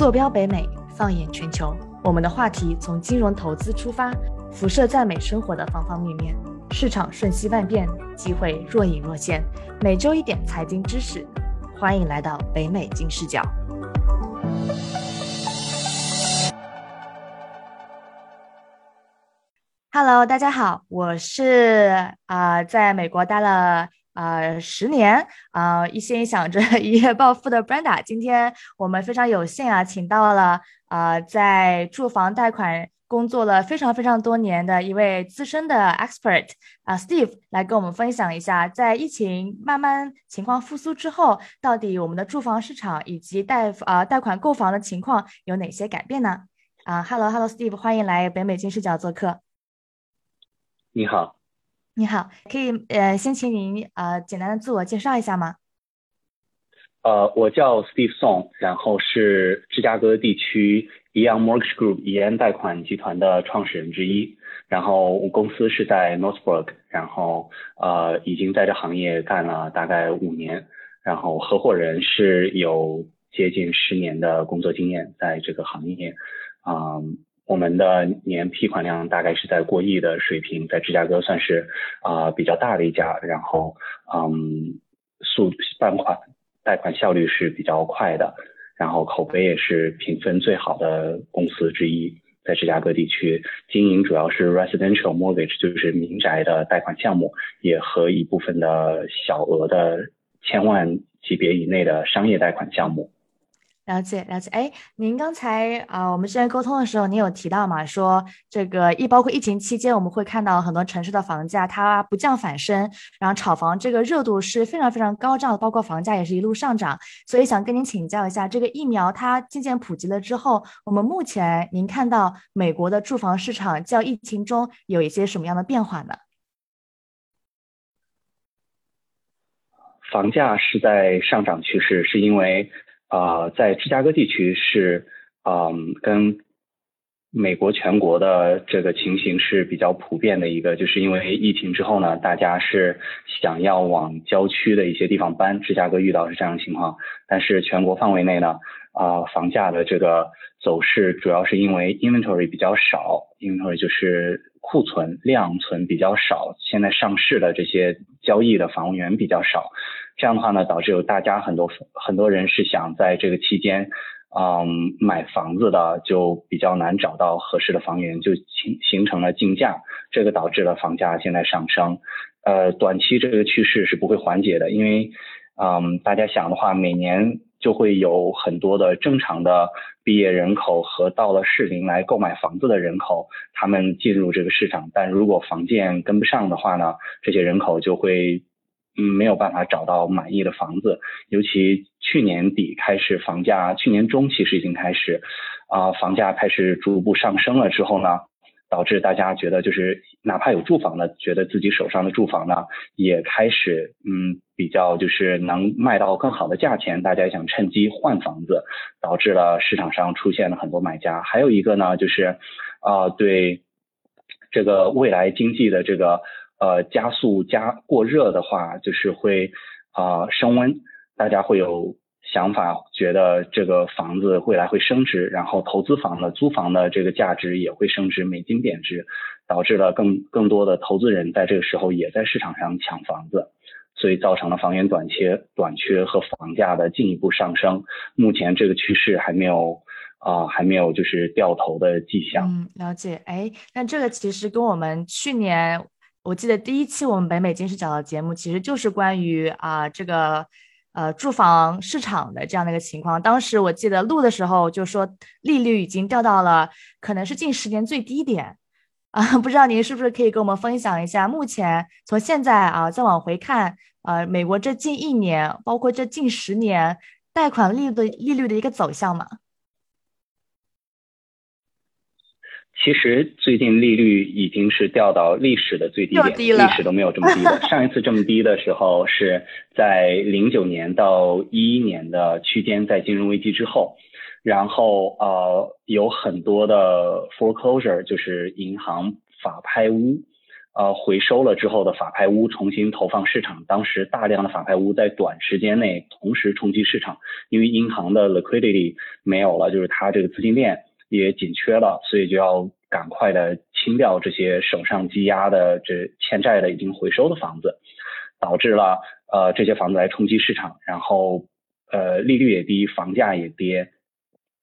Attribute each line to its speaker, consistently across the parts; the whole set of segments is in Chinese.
Speaker 1: 坐标北美，放眼全球，我们的话题从金融投资出发，辐射在美生活的方方面面。市场瞬息万变，机会若隐若现。每周一点财经知识，欢迎来到北美金视角。Hello，大家好，我是啊，在美国待了。呃，十年啊，一心想着 一夜暴富的 Brenda，今天我们非常有幸啊，请到了呃，在住房贷款工作了非常非常多年的一位资深的 expert 啊，Steve 来跟我们分享一下，在疫情慢慢情况复苏之后，到底我们的住房市场以及贷啊贷款购房的情况有哪些改变呢？啊，Hello Hello Steve，欢迎来北美金视角做客。
Speaker 2: 你好。
Speaker 1: 你好，可以呃先请您呃简单的自我介绍一下吗？
Speaker 2: 呃，我叫 Steve Song，然后是芝加哥地区 Eon Mortgage Group 以安贷款集团的创始人之一，然后我公司是在 Northbrook，然后呃已经在这行业干了大概五年，然后合伙人是有接近十年的工作经验在这个行业，嗯。我们的年批款量大概是在过亿的水平，在芝加哥算是啊比较大的一家，然后嗯速办款贷款效率是比较快的，然后口碑也是评分最好的公司之一，在芝加哥地区经营主要是 residential mortgage，就是民宅的贷款项目，也和一部分的小额的千万级别以内的商业贷款项目。
Speaker 1: 了解了解，哎，您刚才啊，我们之前沟通的时候，您有提到嘛，说这个疫包括疫情期间，我们会看到很多城市的房价它不降反升，然后炒房这个热度是非常非常高涨的，包括房价也是一路上涨。所以想跟您请教一下，这个疫苗它渐渐普及了之后，我们目前您看到美国的住房市场较疫情中有一些什么样的变化呢？
Speaker 2: 房价是在上涨趋势，是因为。啊，在芝加哥地区是，嗯，跟美国全国的这个情形是比较普遍的一个，就是因为疫情之后呢，大家是想要往郊区的一些地方搬，芝加哥遇到是这样的情况，但是全国范围内呢，啊，房价的这个走势主要是因为 inventory 比较少，inventory 就是库存量存比较少，现在上市的这些交易的房源比较少。这样的话呢，导致有大家很多很多人是想在这个期间，嗯，买房子的就比较难找到合适的房源，就形形成了竞价，这个导致了房价现在上升。呃，短期这个趋势是不会缓解的，因为，嗯，大家想的话，每年就会有很多的正常的毕业人口和到了适龄来购买房子的人口，他们进入这个市场，但如果房建跟不上的话呢，这些人口就会。嗯，没有办法找到满意的房子，尤其去年底开始房价，去年中其实已经开始，啊，房价开始逐步上升了之后呢，导致大家觉得就是哪怕有住房的，觉得自己手上的住房呢也开始嗯比较就是能卖到更好的价钱，大家想趁机换房子，导致了市场上出现了很多买家。还有一个呢，就是啊对这个未来经济的这个。呃，加速加过热的话，就是会啊升温，大家会有想法，觉得这个房子未来会升值，然后投资房的租房的这个价值也会升值，美金贬值，导致了更更多的投资人在这个时候也在市场上抢房子，所以造成了房源短缺短缺和房价的进一步上升。目前这个趋势还没有啊还没有就是掉头的迹象。
Speaker 1: 嗯，了解。哎，那这个其实跟我们去年。我记得第一期我们北美金视角的节目，其实就是关于啊这个呃住房市场的这样的一个情况。当时我记得录的时候就说利率已经掉到了可能是近十年最低点啊，不知道您是不是可以跟我们分享一下目前从现在啊再往回看，呃美国这近一年，包括这近十年贷款利率的利率的一个走向嘛？
Speaker 2: 其实最近利率已经是掉到历史的最低点，历史都没有这么低的。上一次这么低的时候是在零九年到一一年的区间，在金融危机之后，然后呃有很多的 foreclosure，就是银行法拍屋，呃回收了之后的法拍屋重新投放市场。当时大量的法拍屋在短时间内同时冲击市场，因为银行的 liquidity 没有了，就是它这个资金链也紧缺了，所以就要赶快的清掉这些手上积压的这欠债的已经回收的房子，导致了呃这些房子来冲击市场，然后呃利率也低，房价也跌。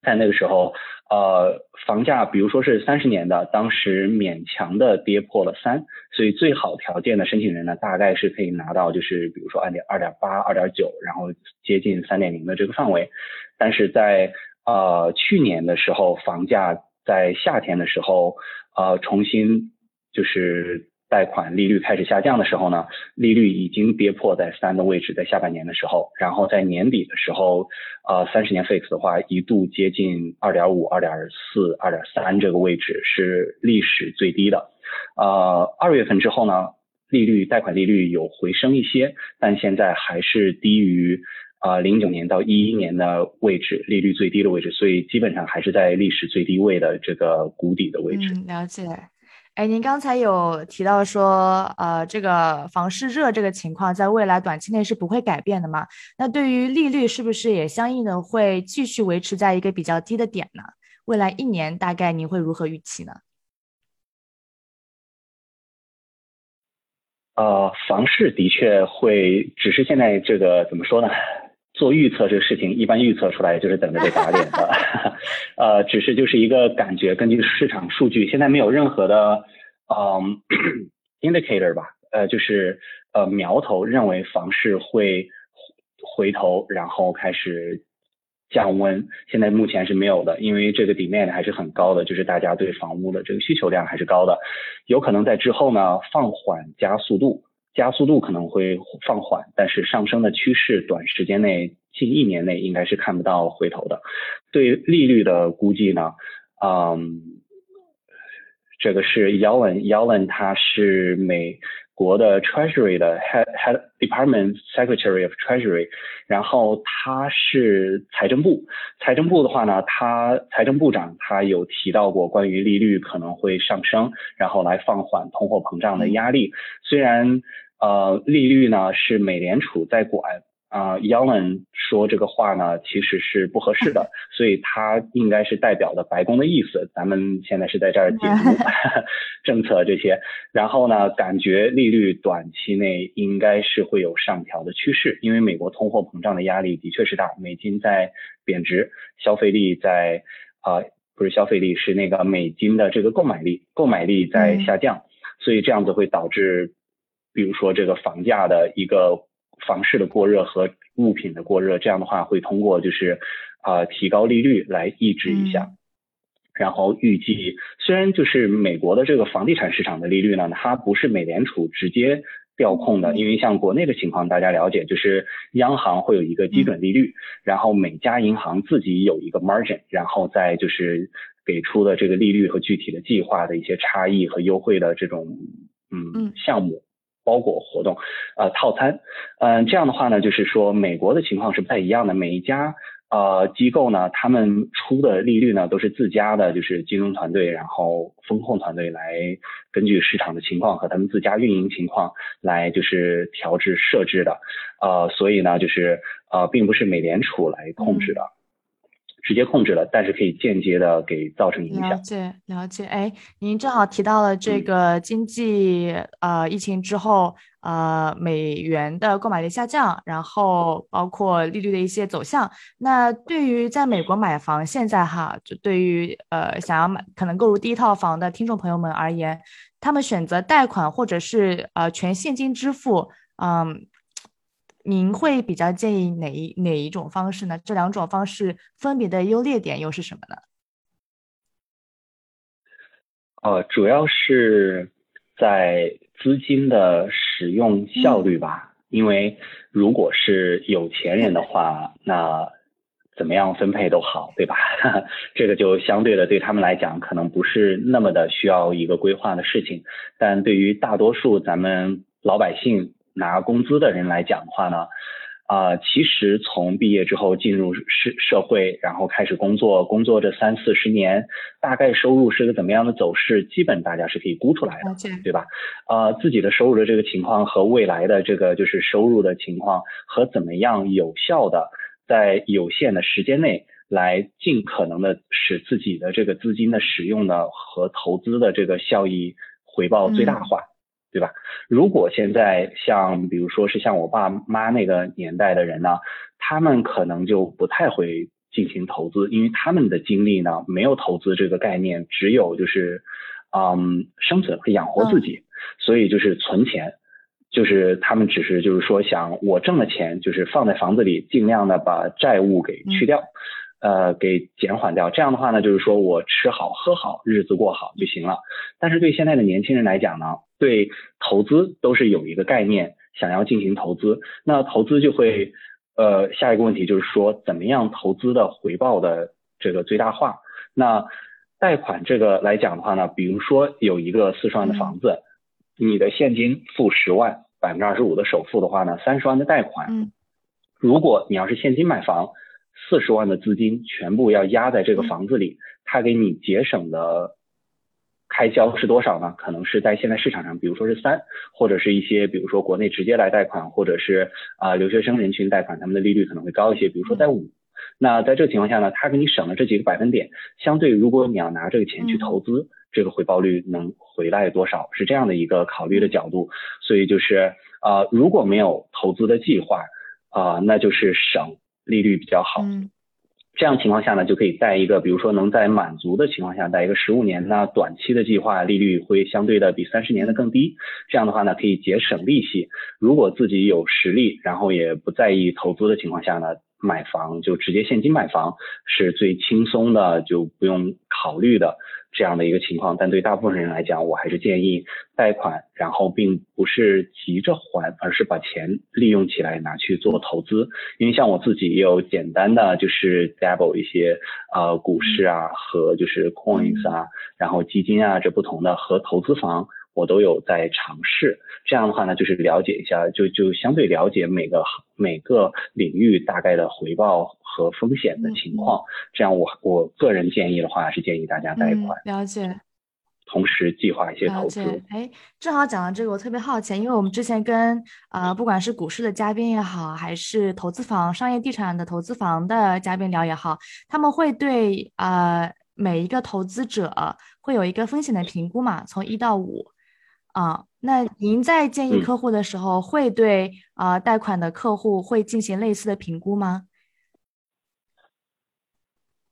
Speaker 2: 在那个时候，呃，房价比如说是三十年的，当时勉强的跌破了三，所以最好条件的申请人呢，大概是可以拿到就是比如说二点二点八、二点九，然后接近三点零的这个范围。但是在呃去年的时候，房价在夏天的时候，呃，重新就是。贷款利率开始下降的时候呢，利率已经跌破在三的位置，在下半年的时候，然后在年底的时候，呃，三十年 fix 的话一度接近二点五、二点四、二点三这个位置是历史最低的。呃，二月份之后呢，利率贷款利率有回升一些，但现在还是低于啊零九年到一一年的位置，利率最低的位置，所以基本上还是在历史最低位的这个谷底的位置。
Speaker 1: 嗯，了解。哎，您刚才有提到说，呃，这个房市热这个情况，在未来短期内是不会改变的嘛？那对于利率，是不是也相应的会继续维持在一个比较低的点呢？未来一年大概您会如何预期呢？
Speaker 2: 呃，房市的确会，只是现在这个怎么说呢？做预测这个事情，一般预测出来就是等着被打脸的，呃，只是就是一个感觉，根据市场数据，现在没有任何的嗯 indicator 吧，呃，就是呃苗头认为房市会回头，然后开始降温，现在目前是没有的，因为这个 demand 还是很高的，就是大家对房屋的这个需求量还是高的，有可能在之后呢放缓加速度。加速度可能会放缓，但是上升的趋势短时间内近一年内应该是看不到回头的。对利率的估计呢，嗯，这个是 Yellen，Yellen 他是美国的 Treasury 的 Head Head Department Secretary of Treasury，然后他是财政部，财政部的话呢，他财政部长他有提到过关于利率可能会上升，然后来放缓通货膨胀的压力，虽然。呃，利率呢是美联储在管啊，Yellen 说这个话呢其实是不合适的，所以他应该是代表的白宫的意思。咱们现在是在这儿解读 政策这些，然后呢，感觉利率短期内应该是会有上调的趋势，因为美国通货膨胀的压力的确是大，美金在贬值，消费力在啊不是消费力是那个美金的这个购买力，购买力在下降，所以这样子会导致。比如说这个房价的一个房市的过热和物品的过热，这样的话会通过就是啊提高利率来抑制一下，然后预计虽然就是美国的这个房地产市场的利率呢，它不是美联储直接调控的，因为像国内的情况大家了解，就是央行会有一个基准利率，然后每家银行自己有一个 margin，然后再就是给出的这个利率和具体的计划的一些差异和优惠的这种嗯。项目。包裹活动，呃，套餐，嗯，这样的话呢，就是说美国的情况是不太一样的。每一家呃机构呢，他们出的利率呢，都是自家的，就是金融团队，然后风控团队来根据市场的情况和他们自家运营情况来就是调制设置的，呃，所以呢，就是呃，并不是美联储来控制的。直接控制了，但是可以间接的给造成影响。
Speaker 1: 了解了解，哎，您正好提到了这个经济呃疫情之后呃美元的购买力下降，然后包括利率的一些走向。那对于在美国买房，现在哈，就对于呃想要买可能购入第一套房的听众朋友们而言，他们选择贷款或者是呃全现金支付，嗯。您会比较建议哪一哪一种方式呢？这两种方式分别的优劣点又是什么呢？
Speaker 2: 呃，主要是在资金的使用效率吧。因为如果是有钱人的话，那怎么样分配都好，对吧？这个就相对的对他们来讲，可能不是那么的需要一个规划的事情。但对于大多数咱们老百姓，拿工资的人来讲的话呢，啊，其实从毕业之后进入社社会，然后开始工作，工作这三四十年，大概收入是个怎么样的走势，基本大家是可以估出来的，对吧？呃，自己的收入的这个情况和未来的这个就是收入的情况和怎么样有效的在有限的时间内来尽可能的使自己的这个资金的使用呢和投资的这个效益回报最大化。对吧？如果现在像比如说是像我爸妈那个年代的人呢，他们可能就不太会进行投资，因为他们的经历呢没有投资这个概念，只有就是嗯生存和养活自己，所以就是存钱，就是他们只是就是说想我挣的钱就是放在房子里，尽量的把债务给去掉。呃，给减缓掉，这样的话呢，就是说我吃好喝好，日子过好就行了。但是对现在的年轻人来讲呢，对投资都是有一个概念，想要进行投资，那投资就会，呃，下一个问题就是说，怎么样投资的回报的这个最大化？那贷款这个来讲的话呢，比如说有一个四十万的房子，你的现金付十万，百分之二十五的首付的话呢，三十万的贷款，如果你要是现金买房。四十万的资金全部要压在这个房子里，它给你节省的开销是多少呢？可能是在现在市场上，比如说是三，或者是一些比如说国内直接来贷款，或者是啊留学生人群贷款，他们的利率可能会高一些，比如说在五。那在这个情况下呢，他给你省了这几个百分点，相对如果你要拿这个钱去投资，这个回报率能回来多少？是这样的一个考虑的角度。所以就是啊，如果没有投资的计划啊，那就是省。利率比较好，这样情况下呢，就可以贷一个，比如说能在满足的情况下贷一个十五年，那短期的计划利率会相对的比三十年的更低。这样的话呢，可以节省利息。如果自己有实力，然后也不在意投资的情况下呢，买房就直接现金买房是最轻松的，就不用考虑的。这样的一个情况，但对大部分人来讲，我还是建议贷款，然后并不是急着还，而是把钱利用起来拿去做投资。因为像我自己也有简单的就是 dabble 一些呃股市啊和就是 coins 啊，然后基金啊这不同的和投资房。我都有在尝试，这样的话呢，就是了解一下，就就相对了解每个每个领域大概的回报和风险的情况。这样，我我个人建议的话，是建议大家贷款，
Speaker 1: 了解，
Speaker 2: 同时计划一些投资。
Speaker 1: 哎，正好讲到这个，我特别好奇，因为我们之前跟呃，不管是股市的嘉宾也好，还是投资房、商业地产的投资房的嘉宾聊也好，他们会对呃每一个投资者会有一个风险的评估嘛，从一到五。啊，那您在建议客户的时候，会对啊贷款的客户会进行类似的评估吗？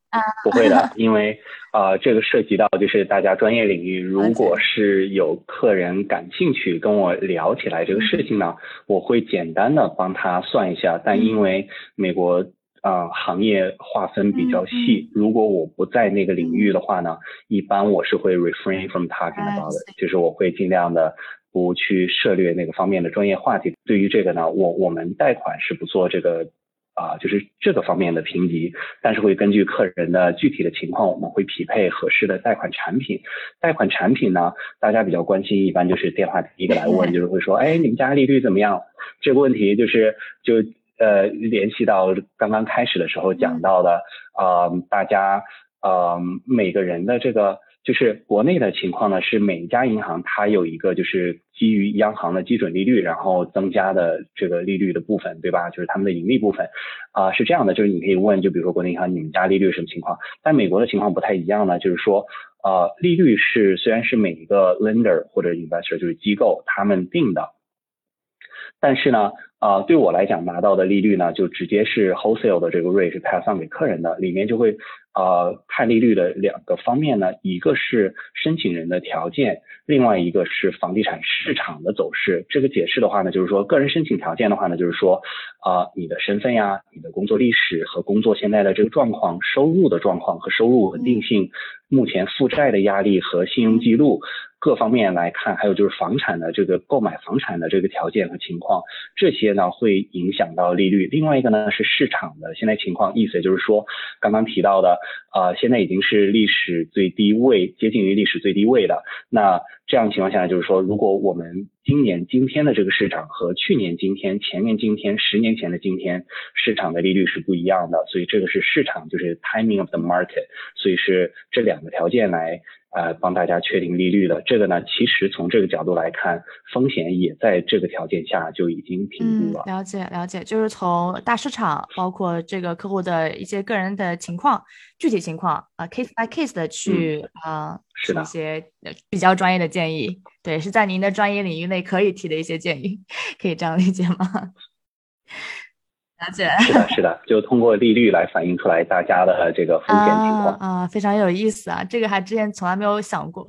Speaker 2: 啊，不会的，因为啊这个涉及到就是大家专业领域，如果是有客人感兴趣跟我聊起来这个事情呢，我会简单的帮他算一下，但因为美国。啊，行业划分比较细。如果我不在那个领域的话呢，一般我是会 refrain from talking about it，就是我会尽量的不去涉猎那个方面的专业话题。对于这个呢，我我们贷款是不做这个啊，就是这个方面的评级，但是会根据客人的具体的情况，我们会匹配合适的贷款产品。贷款产品呢，大家比较关心，一般就是电话第一个来问，就是会说，哎，你们家利率怎么样？这个问题就是就。呃，联系到刚刚开始的时候讲到的，啊，大家，呃，每个人的这个，就是国内的情况呢，是每一家银行它有一个就是基于央行的基准利率，然后增加的这个利率的部分，对吧？就是他们的盈利部分，啊，是这样的，就是你可以问，就比如说国内银行，你们家利率什么情况？但美国的情况不太一样呢，就是说，呃，利率是虽然是每一个 lender 或者 investor 就是机构他们定的，但是呢。啊，对我来讲，拿到的利率呢，就直接是 wholesale 的这个 rate 是 pass on 给客人的，里面就会呃看利率的两个方面呢，一个是申请人的条件，另外一个是房地产市场的走势。这个解释的话呢，就是说个人申请条件的话呢，就是说啊你的身份呀、你的工作历史和工作现在的这个状况、收入的状况和收入稳定性、目前负债的压力和信用记录。各方面来看，还有就是房产的这个购买房产的这个条件和情况，这些呢会影响到利率。另外一个呢是市场的现在情况，意思就是说刚刚提到的，呃，现在已经是历史最低位，接近于历史最低位的。那这样情况下，就是说如果我们今年今天的这个市场和去年今天、前年今天、十年前的今天市场的利率是不一样的，所以这个是市场就是 timing of the market，所以是这两个条件来。呃，帮大家确定利率的这个呢，其实从这个角度来看，风险也在这个条件下就已经评估了。
Speaker 1: 了解了解，就是从大市场，包括这个客户的一些个人的情况、具体情况啊，case by case 的去啊，
Speaker 2: 是
Speaker 1: 一些比较专业的建议。对，是在您的专业领域内可以提的一些建议，可以这样理解吗？了解，
Speaker 2: 是的，是的，就通过利率来反映出来大家的这个风险情况。
Speaker 1: 啊，非常有意思啊，这个还之前从来没有想过，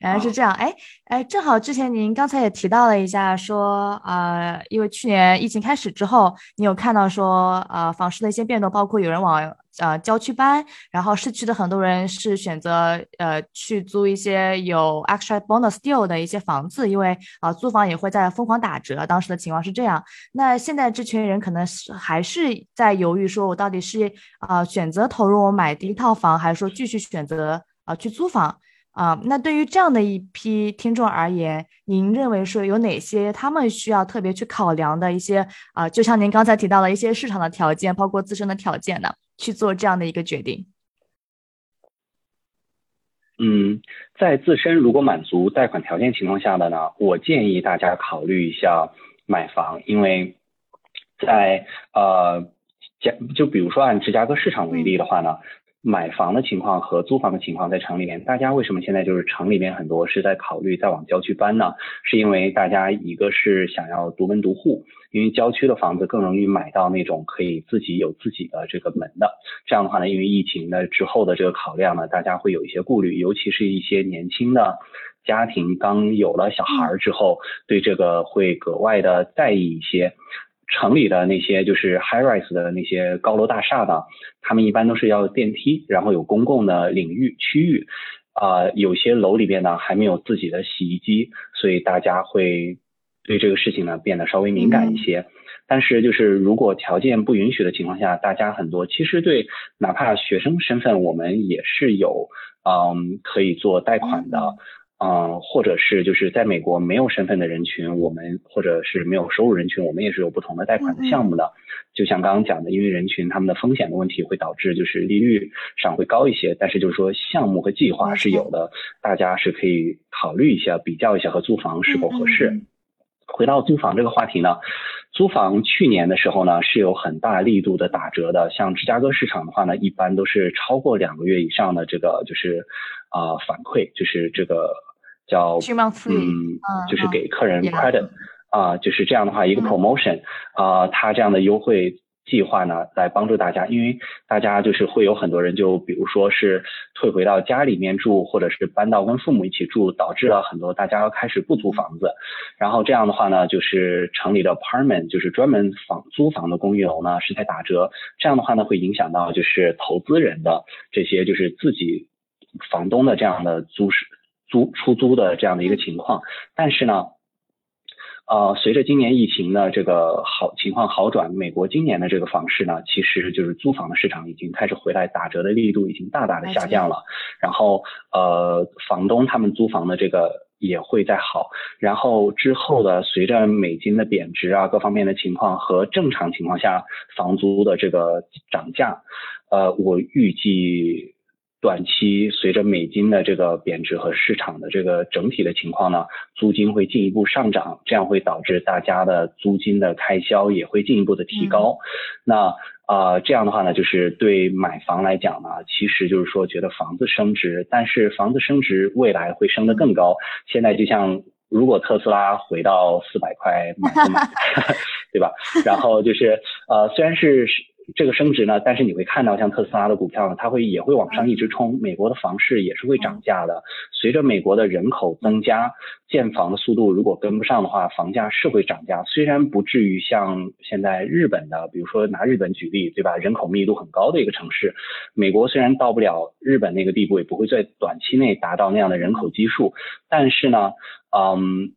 Speaker 1: 原来是这样，哎哎，正好之前您刚才也提到了一下，说呃，因为去年疫情开始之后，你有看到说呃房市的一些变动，包括有人往。呃，郊区班，然后市区的很多人是选择呃去租一些有 extra bonus deal 的一些房子，因为啊租房也会在疯狂打折。当时的情况是这样。那现在这群人可能是还是在犹豫，说我到底是啊选择投入我买第一套房，还是说继续选择啊去租房啊？那对于这样的一批听众而言，您认为说有哪些他们需要特别去考量的一些啊？就像您刚才提到的一些市场的条件，包括自身的条件呢？去做这样的一个决定。
Speaker 2: 嗯，在自身如果满足贷款条件情况下的呢，我建议大家考虑一下买房，因为在呃，加就比如说按芝加哥市场为例的话呢。买房的情况和租房的情况在城里面，大家为什么现在就是城里面很多是在考虑再往郊区搬呢？是因为大家一个是想要独门独户，因为郊区的房子更容易买到那种可以自己有自己的这个门的。这样的话呢，因为疫情的之后的这个考量呢，大家会有一些顾虑，尤其是一些年轻的家庭刚有了小孩之后，对这个会格外的在意一些。城里的那些就是 high rise 的那些高楼大厦呢，他们一般都是要电梯，然后有公共的领域区域，啊，有些楼里边呢还没有自己的洗衣机，所以大家会对这个事情呢变得稍微敏感一些。但是就是如果条件不允许的情况下，大家很多其实对哪怕学生身份，我们也是有嗯可以做贷款的。嗯，或者是就是在美国没有身份的人群，我们或者是没有收入人群，我们也是有不同的贷款的项目的。就像刚刚讲的，因为人群他们的风险的问题会导致就是利率上会高一些，但是就是说项目和计划是有的，大家是可以考虑一下，比较一下和租房是否合适。回到租房这个话题呢，租房去年的时候呢是有很大力度的打折的，像芝加哥市场的话呢，一般都是超过两个月以上的这个就是啊反馈，就是这个。叫嗯，就是给客人 credit 啊，就是这样的话一个 promotion 啊，他这样的优惠计划呢，来帮助大家，因为大家就是会有很多人就比如说是退回到家里面住，或者是搬到跟父母一起住，导致了很多大家要开始不租房子，然后这样的话呢，就是城里的 apartment 就是专门房租房的公寓楼呢是在打折，这样的话呢会影响到就是投资人的这些就是自己房东的这样的租是。租出租的这样的一个情况，但是呢，呃，随着今年疫情的这个好情况好转，美国今年的这个房市呢，其实就是租房的市场已经开始回来，打折的力度已经大大的下降了。然后呃，房东他们租房的这个也会在好。然后之后的随着美金的贬值啊，各方面的情况和正常情况下房租的这个涨价，呃，我预计。短期随着美金的这个贬值和市场的这个整体的情况呢，租金会进一步上涨，这样会导致大家的租金的开销也会进一步的提高。那啊这样的话呢，就是对买房来讲呢，其实就是说觉得房子升值，但是房子升值未来会升得更高。现在就像如果特斯拉回到四百块买不买，对吧？然后就是呃虽然是。这个升值呢，但是你会看到像特斯拉的股票呢，它会也会往上一直冲。美国的房市也是会涨价的，随着美国的人口增加，建房的速度如果跟不上的话，房价是会涨价。虽然不至于像现在日本的，比如说拿日本举例，对吧？人口密度很高的一个城市，美国虽然到不了日本那个地步，也不会在短期内达到那样的人口基数，但是呢，嗯。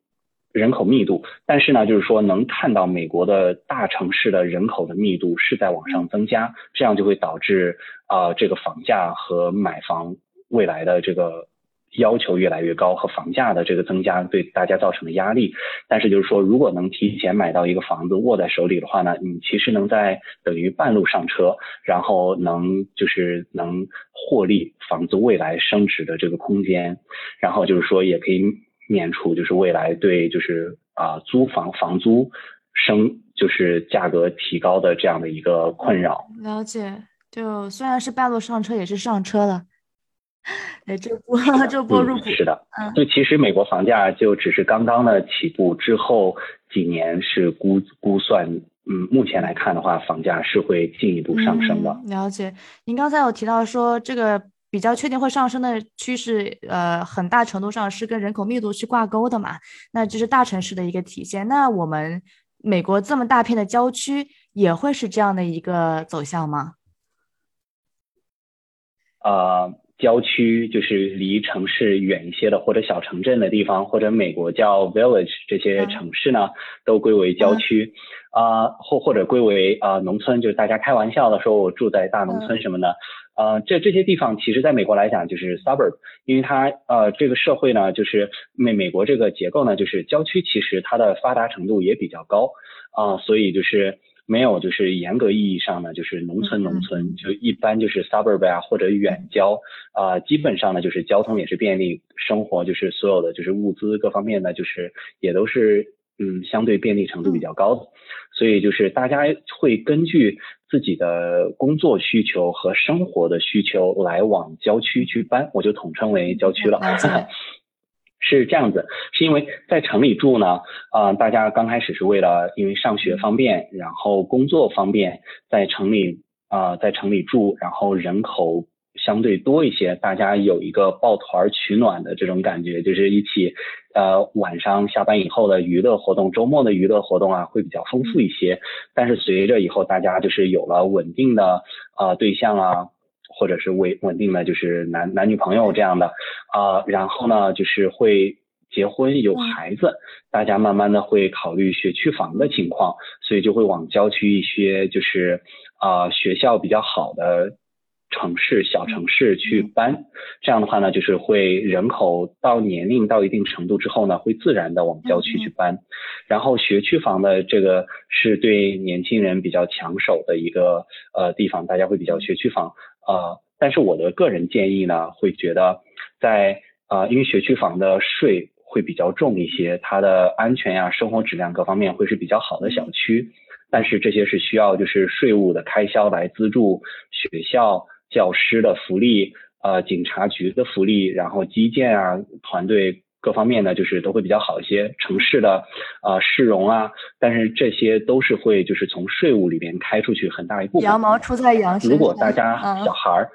Speaker 2: 人口密度，但是呢，就是说能看到美国的大城市的人口的密度是在往上增加，这样就会导致啊这个房价和买房未来的这个要求越来越高和房价的这个增加对大家造成的压力。但是就是说，如果能提前买到一个房子握在手里的话呢，你其实能在等于半路上车，然后能就是能获利房子未来升值的这个空间，然后就是说也可以免除就是未来对就是啊租房房租升就是价格提高的这样的一个困扰。
Speaker 1: 了解，就虽然是半路上车，也是上车了。哎，这波这波入股
Speaker 2: 是的，嗯就其实美国房价就只是刚刚的起步，之后几年是估估算，嗯，目前来看的话，房价是会进一步上升的。
Speaker 1: 了解，您刚才有提到说这个比较确定会上升的趋势，呃，很大程度上是跟人口密度去挂钩的嘛？那这是大城市的一个体现。那我们美国这么大片的郊区也会是这样的一个走向吗？
Speaker 2: 呃。郊区就是离城市远一些的，或者小城镇的地方，或者美国叫 village 这些城市呢，都归为郊区啊，或或者归为啊农村，就是大家开玩笑的说我住在大农村什么的，呃，这这些地方其实在美国来讲就是 suburb，因为它呃这个社会呢，就是美美国这个结构呢，就是郊区其实它的发达程度也比较高啊，所以就是。没有，就是严格意义上呢，就是农村，农村就一般就是 suburb 啊或者远郊啊，基本上呢就是交通也是便利，生活就是所有的就是物资各方面呢就是也都是嗯相对便利程度比较高的，所以就是大家会根据自己的工作需求和生活的需求来往郊区去搬，我就统称为郊区了。是这样子，是因为在城里住呢，啊，大家刚开始是为了因为上学方便，然后工作方便，在城里啊，在城里住，然后人口相对多一些，大家有一个抱团取暖的这种感觉，就是一起呃晚上下班以后的娱乐活动，周末的娱乐活动啊会比较丰富一些。但是随着以后大家就是有了稳定的啊对象啊。或者是稳稳定的，就是男男女朋友这样的啊，然后呢，就是会结婚有孩子，大家慢慢的会考虑学区房的情况，所以就会往郊区一些就是啊学校比较好的城市小城市去搬。这样的话呢，就是会人口到年龄到一定程度之后呢，会自然的往郊区去搬。然后学区房的这个是对年轻人比较抢手的一个呃地方，大家会比较学区房。呃，但是我的个人建议呢，会觉得在呃，因为学区房的税会比较重一些，它的安全呀、生活质量各方面会是比较好的小区，但是这些是需要就是税务的开销来资助学校教师的福利，呃，警察局的福利，然后基建啊，团队。各方面呢，就是都会比较好一些，城市的呃市容啊，但是这些都是会就是从税务里边开出去很大一部分。
Speaker 1: 羊毛出在羊身
Speaker 2: 上。如果大家小孩儿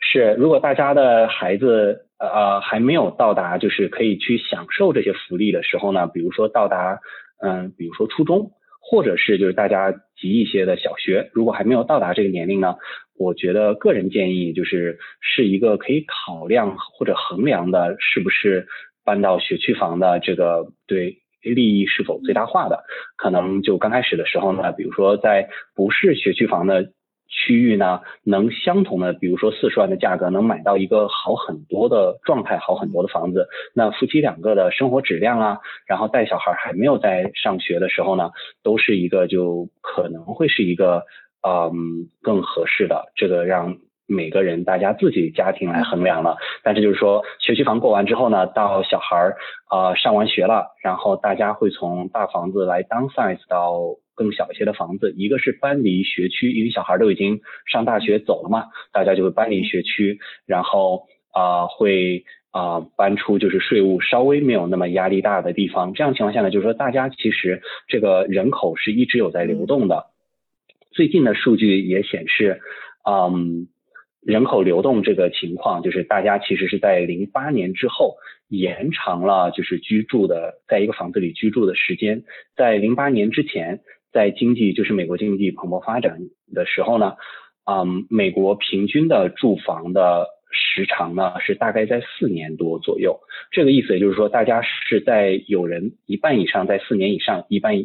Speaker 2: 是，如果大家的孩子呃还没有到达就是可以去享受这些福利的时候呢，比如说到达嗯，比如说初中，或者是就是大家急一些的小学，如果还没有到达这个年龄呢，我觉得个人建议就是是一个可以考量或者衡量的，是不是？搬到学区房的这个对利益是否最大化的？可能就刚开始的时候呢，比如说在不是学区房的区域呢，能相同的，比如说四十万的价格能买到一个好很多的状态好很多的房子，那夫妻两个的生活质量啊，然后带小孩还没有在上学的时候呢，都是一个就可能会是一个嗯更合适的这个让。每个人大家自己家庭来衡量了，但是就是说学区房过完之后呢，到小孩儿啊上完学了，然后大家会从大房子来 downsize 到更小一些的房子，一个是搬离学区，因为小孩都已经上大学走了嘛，大家就会搬离学区，然后啊会啊搬出就是税务稍微没有那么压力大的地方，这样情况下呢，就是说大家其实这个人口是一直有在流动的，最近的数据也显示，嗯。人口流动这个情况，就是大家其实是在零八年之后延长了，就是居住的在一个房子里居住的时间。在零八年之前，在经济就是美国经济蓬勃发展的时候呢，嗯，美国平均的住房的时长呢是大概在四年多左右。这个意思也就是说，大家是在有人一半以上在四年以上，一半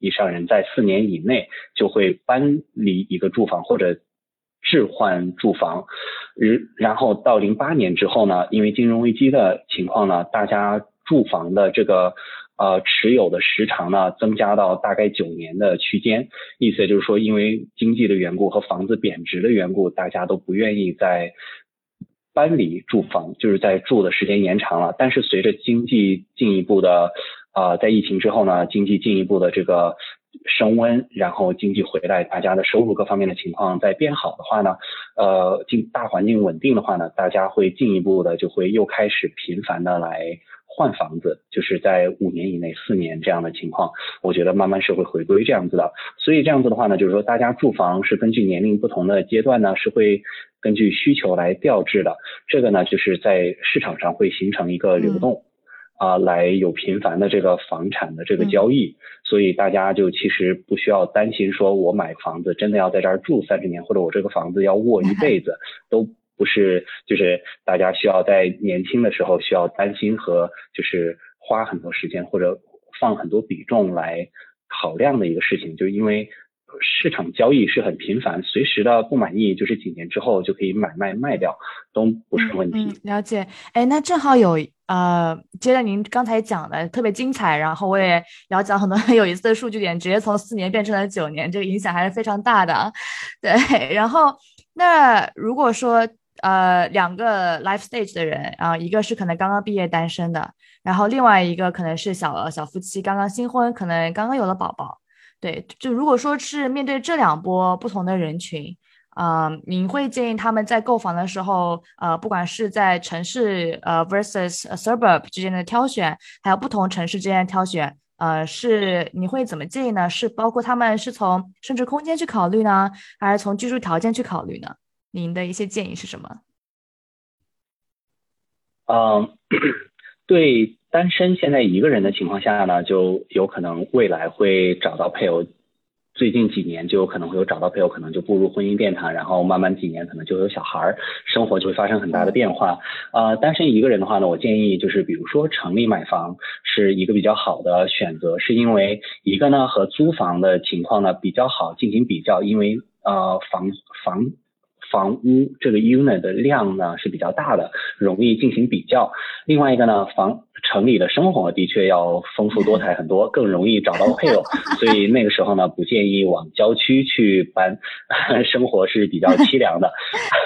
Speaker 2: 以上人在四年以内就会搬离一个住房或者。置换住房，然然后到零八年之后呢，因为金融危机的情况呢，大家住房的这个呃持有的时长呢增加到大概九年的区间，意思就是说，因为经济的缘故和房子贬值的缘故，大家都不愿意再搬离住房，就是在住的时间延长了。但是随着经济进一步的啊，在疫情之后呢，经济进一步的这个。升温，然后经济回来，大家的收入各方面的情况在变好的话呢，呃，经大环境稳定的话呢，大家会进一步的就会又开始频繁的来换房子，就是在五年以内、四年这样的情况，我觉得慢慢是会回归这样子的。所以这样子的话呢，就是说大家住房是根据年龄不同的阶段呢，是会根据需求来调制的。这个呢，就是在市场上会形成一个流动。啊，来有频繁的这个房产的这个交易，所以大家就其实不需要担心，说我买房子真的要在这儿住三十年，或者我这个房子要卧一 辈子，都不是，就是大家需要在年轻的时候需要担心和就是花很多时间或者放很多比重来考量的一个事情，就因为。市场交易是很频繁，随时的不满意，就是几年之后就可以买卖卖掉，都不是问题。
Speaker 1: 了解，哎，那正好有呃，接着您刚才讲的特别精彩，然后我也了解很多很有意思的数据点，直接从四年变成了九年，这个影响还是非常大的。对，然后那如果说呃两个 life stage 的人啊，一个是可能刚刚毕业单身的，然后另外一个可能是小小夫妻刚刚新婚，可能刚刚有了宝宝。对，就如果说是面对这两波不同的人群，啊，您会建议他们在购房的时候，呃，不管是在城市呃 versus suburb 之间的挑选，还有不同城市之间的挑选，呃，是你会怎么建议呢？是包括他们是从升值空间去考虑呢，还是从居住条件去考虑呢？您的一些建议是什么？
Speaker 2: 嗯，对。单身现在一个人的情况下呢，就有可能未来会找到配偶。最近几年就有可能会有找到配偶，可能就步入婚姻殿堂，然后慢慢几年可能就有小孩，生活就会发生很大的变化。呃，单身一个人的话呢，我建议就是比如说城里买房是一个比较好的选择，是因为一个呢和租房的情况呢比较好进行比较，因为呃房房。房屋这个 unit 的量呢是比较大的，容易进行比较。另外一个呢，房城里的生活的确要丰富多彩很多，更容易找到配偶。所以那个时候呢，不建议往郊区去搬，生活是比较凄凉的。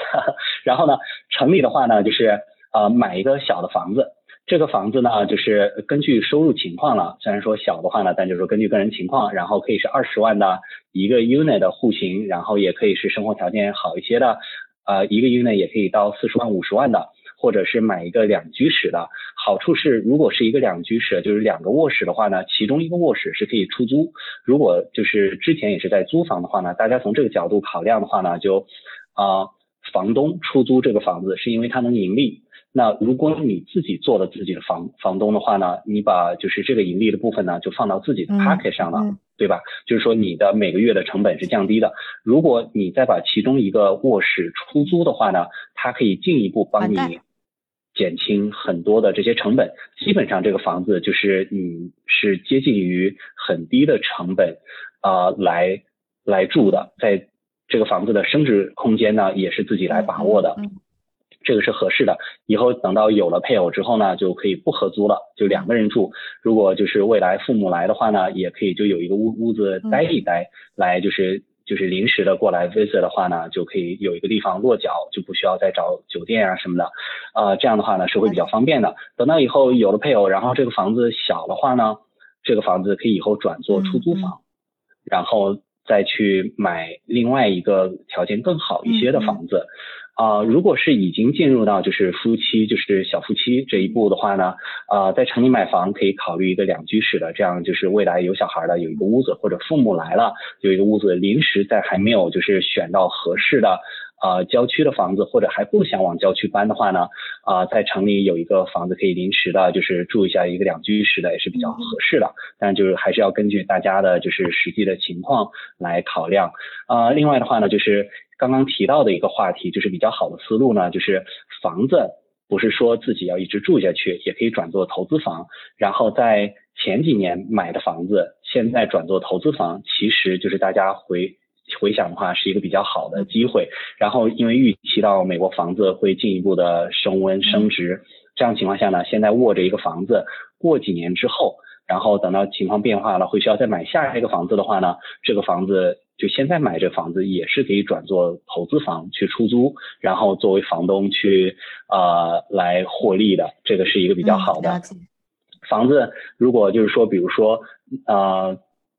Speaker 2: 然后呢，城里的话呢，就是呃买一个小的房子。这个房子呢，就是根据收入情况了。虽然说小的话呢，但就是根据个人情况，然后可以是二十万的一个 unit 的户型，然后也可以是生活条件好一些的，呃，一个 unit 也可以到四十万、五十万的，或者是买一个两居室的。好处是，如果是一个两居室，就是两个卧室的话呢，其中一个卧室是可以出租。如果就是之前也是在租房的话呢，大家从这个角度考量的话呢，就啊，房东出租这个房子是因为它能盈利。那如果你自己做了自己的房房东的话呢，你把就是这个盈利的部分呢，就放到自己的 pocket 上了，对吧？就是说你的每个月的成本是降低的。如果你再把其中一个卧室出租的话呢，它可以进一步帮你减轻很多的这些成本。基本上这个房子就是你是接近于很低的成本啊来来住的，在这个房子的升值空间呢，也是自己来把握的。这个是合适的，以后等到有了配偶之后呢，就可以不合租了，就两个人住。如果就是未来父母来的话呢，也可以就有一个屋屋子待一待，来就是就是临时的过来 visit 的话呢，就可以有一个地方落脚，就不需要再找酒店啊什么的。啊，这样的话呢是会比较方便的。等到以后有了配偶，然后这个房子小的话呢，这个房子可以以后转做出租房，然后再去买另外一个条件更好一些的房子。啊，如果是已经进入到就是夫妻就是小夫妻这一步的话呢，啊，在城里买房可以考虑一个两居室的，这样就是未来有小孩的有一个屋子，或者父母来了有一个屋子，临时在还没有就是选到合适的啊郊区的房子，或者还不想往郊区搬的话呢，啊，在城里有一个房子可以临时的就是住一下一个两居室的也是比较合适的，但就是还是要根据大家的就是实际的情况来考量啊。另外的话呢，就是。刚刚提到的一个话题，就是比较好的思路呢，就是房子不是说自己要一直住下去，也可以转做投资房。然后在前几年买的房子，现在转做投资房，其实就是大家回回想的话，是一个比较好的机会。然后因为预期到美国房子会进一步的升温升值，这样情况下呢，现在握着一个房子，过几年之后，然后等到情况变化了，会需要再买下一个房子的话呢，这个房子就现在买这房子也是可以转做投资房去出租，然后作为房东去呃来获利的，这个是一个比较好的。房子如果就是说，比如说呃，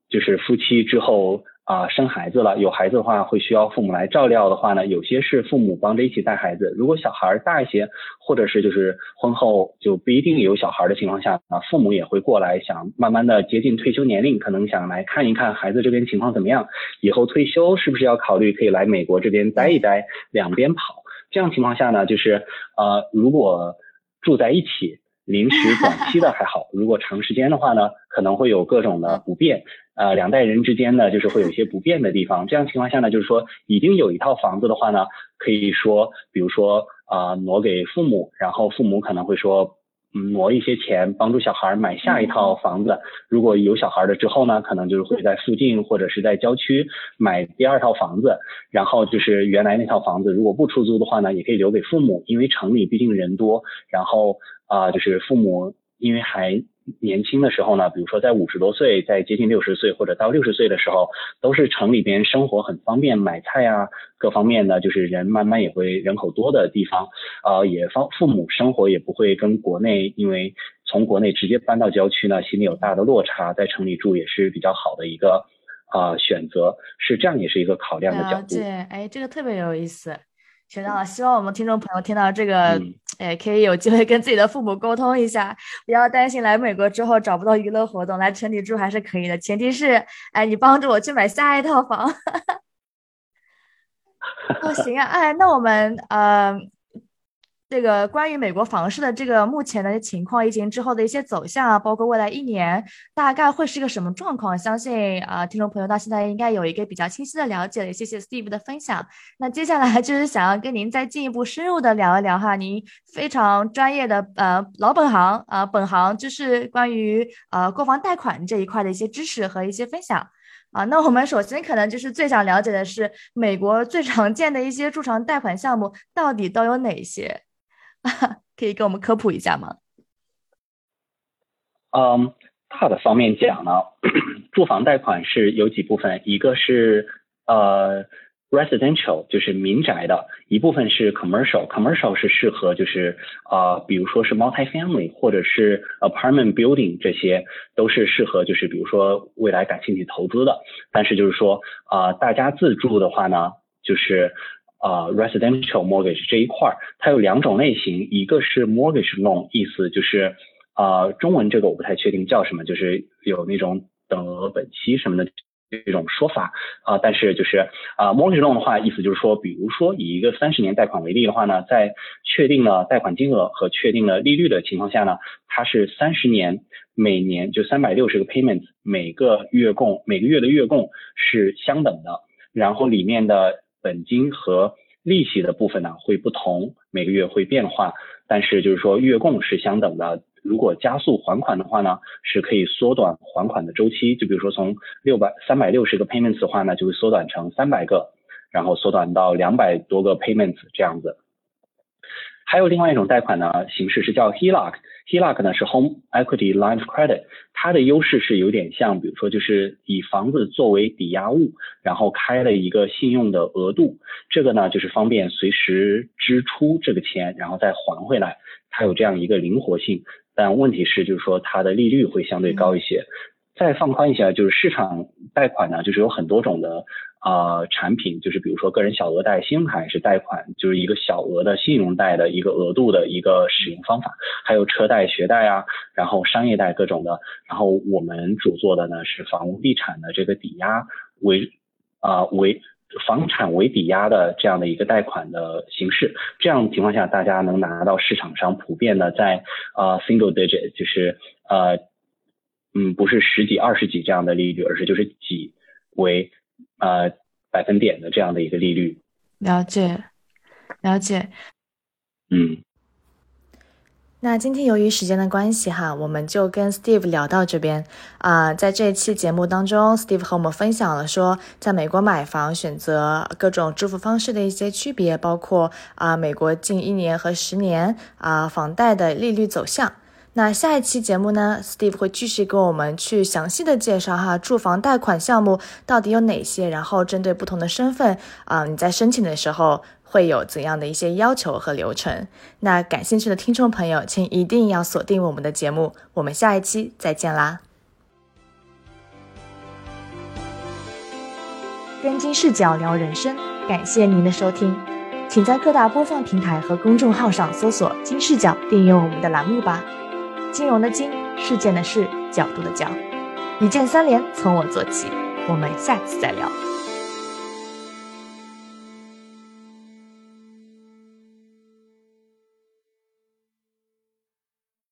Speaker 2: 就是夫妻之后。啊，生孩子了，有孩子的话会需要父母来照料的话呢，有些是父母帮着一起带孩子。如果小孩大一些，或者是就是婚后就不一定有小孩的情况下啊，父母也会过来想慢慢的接近退休年龄，可能想来看一看孩子这边情况怎么样，以后退休是不是要考虑可以来美国这边待一待，两边跑。这样情况下呢，就是呃，如果住在一起。临时短期的还好，如果长时间的话呢，可能会有各种的不便，呃，两代人之间呢，就是会有一些不便的地方。这样情况下呢，就是说已经有一套房子的话呢，可以说，比如说啊，挪给父母，然后父母可能会说。嗯，挪一些钱帮助小孩买下一套房子。如果有小孩的之后呢，可能就是会在附近或者是在郊区买第二套房子。然后就是原来那套房子如果不出租的话呢，也可以留给父母，因为城里毕竟人多。然后啊，就是父母因为还。年轻的时候呢，比如说在五十多岁，在接近六十岁或者到六十岁的时候，都是城里边生活很方便，买菜啊，各方面的，就是人慢慢也会人口多的地方，呃，也方父母生活也不会跟国内，因为从国内直接搬到郊区呢，心里有大的落差，在城里住也是比较好的一个啊选择，是这样也是一个考量的角度。
Speaker 1: 对哎，这个特别有意思。学到了，希望我们听众朋友听到这个，哎，可以有机会跟自己的父母沟通一下，不要担心来美国之后找不到娱乐活动，来城里住还是可以的，前提是，哎，你帮助我去买下一套房。哦，行啊，哎，那我们，呃。这个关于美国房市的这个目前的情况，疫情之后的一些走向啊，包括未来一年大概会是一个什么状况？相信啊，听众朋友到现在应该有一个比较清晰的了解。也谢谢 Steve 的分享。那接下来 就是想要跟您再进一步深入的聊一聊哈，您非常专业的呃老本行啊，本行就是关于呃购房贷款这一块的一些知识和一些分享啊。那我们首先可能就是最想了解的是，美国最常见的一些住房贷款项目到底都有哪些？可以给我们科普一下吗？
Speaker 2: 嗯，大的方面讲呢，住房贷款是有几部分，一个是呃 residential，就是民宅的，一部分是 commercial，commercial 是适合就是啊，比如说是 multi-family 或者是 apartment building 这些都是适合就是比如说未来感兴趣投资的，但是就是说啊，大家自住的话呢，就是。啊，residential mortgage 这一块儿，它有两种类型，一个是 mortgage loan，意思就是啊，中文这个我不太确定叫什么，就是有那种等额本息什么的这种说法啊，但是就是啊，mortgage loan 的话，意思就是说，比如说以一个三十年贷款为例的话呢，在确定了贷款金额和确定了利率的情况下呢，它是三十年每年就三百六十个 payments，每个月供每个月的月供是相等的，然后里面的。本金和利息的部分呢会不同，每个月会变化，但是就是说月供是相等的。如果加速还款的话呢，是可以缩短还款的周期。就比如说从六百三百六十个 payments 的话呢，就会缩短成三百个，然后缩短到两百多个 payments 这样子。还有另外一种贷款呢形式是叫 HELOC。HELOC 呢是 Home Equity Line of Credit，它的优势是有点像，比如说就是以房子作为抵押物，然后开了一个信用的额度，这个呢就是方便随时支出这个钱，然后再还回来，它有这样一个灵活性。但问题是就是说它的利率会相对高一些。再放宽一下，就是市场贷款呢，就是有很多种的。啊，产品就是比如说个人小额贷、信用卡也是贷款，就是一个小额的信用贷的一个额度的一个使用方法，还有车贷、学贷啊，然后商业贷各种的，然后我们主做的呢是房屋地产的这个抵押为啊为房产为抵押的这样的一个贷款的形式，这样情况下大家能拿到市场上普遍的在啊 single digit，就是呃嗯不是十几、二十几这样的利率，而是就是几为。呃，百分点的这样的一个利率，
Speaker 1: 了解，了解，
Speaker 2: 嗯，
Speaker 1: 那今天由于时间的关系哈，我们就跟 Steve 聊到这边啊。在这一期节目当中，Steve 和我们分享了说，在美国买房选择各种支付方式的一些区别，包括啊美国近一年和十年啊房贷的利率走向。那下一期节目呢，Steve 会继续跟我们去详细的介绍哈住房贷款项目到底有哪些，然后针对不同的身份啊你在申请的时候。会有怎样的一些要求和流程？那感兴趣的听众朋友，请一定要锁定我们的节目，我们下一期再见啦！跟金视角聊人生，感谢您的收听，请在各大播放平台和公众号上搜索“金视角”，订阅我们的栏目吧。金融的金，事件的事，角度的角，一键三连，从我做起。我们下次再聊。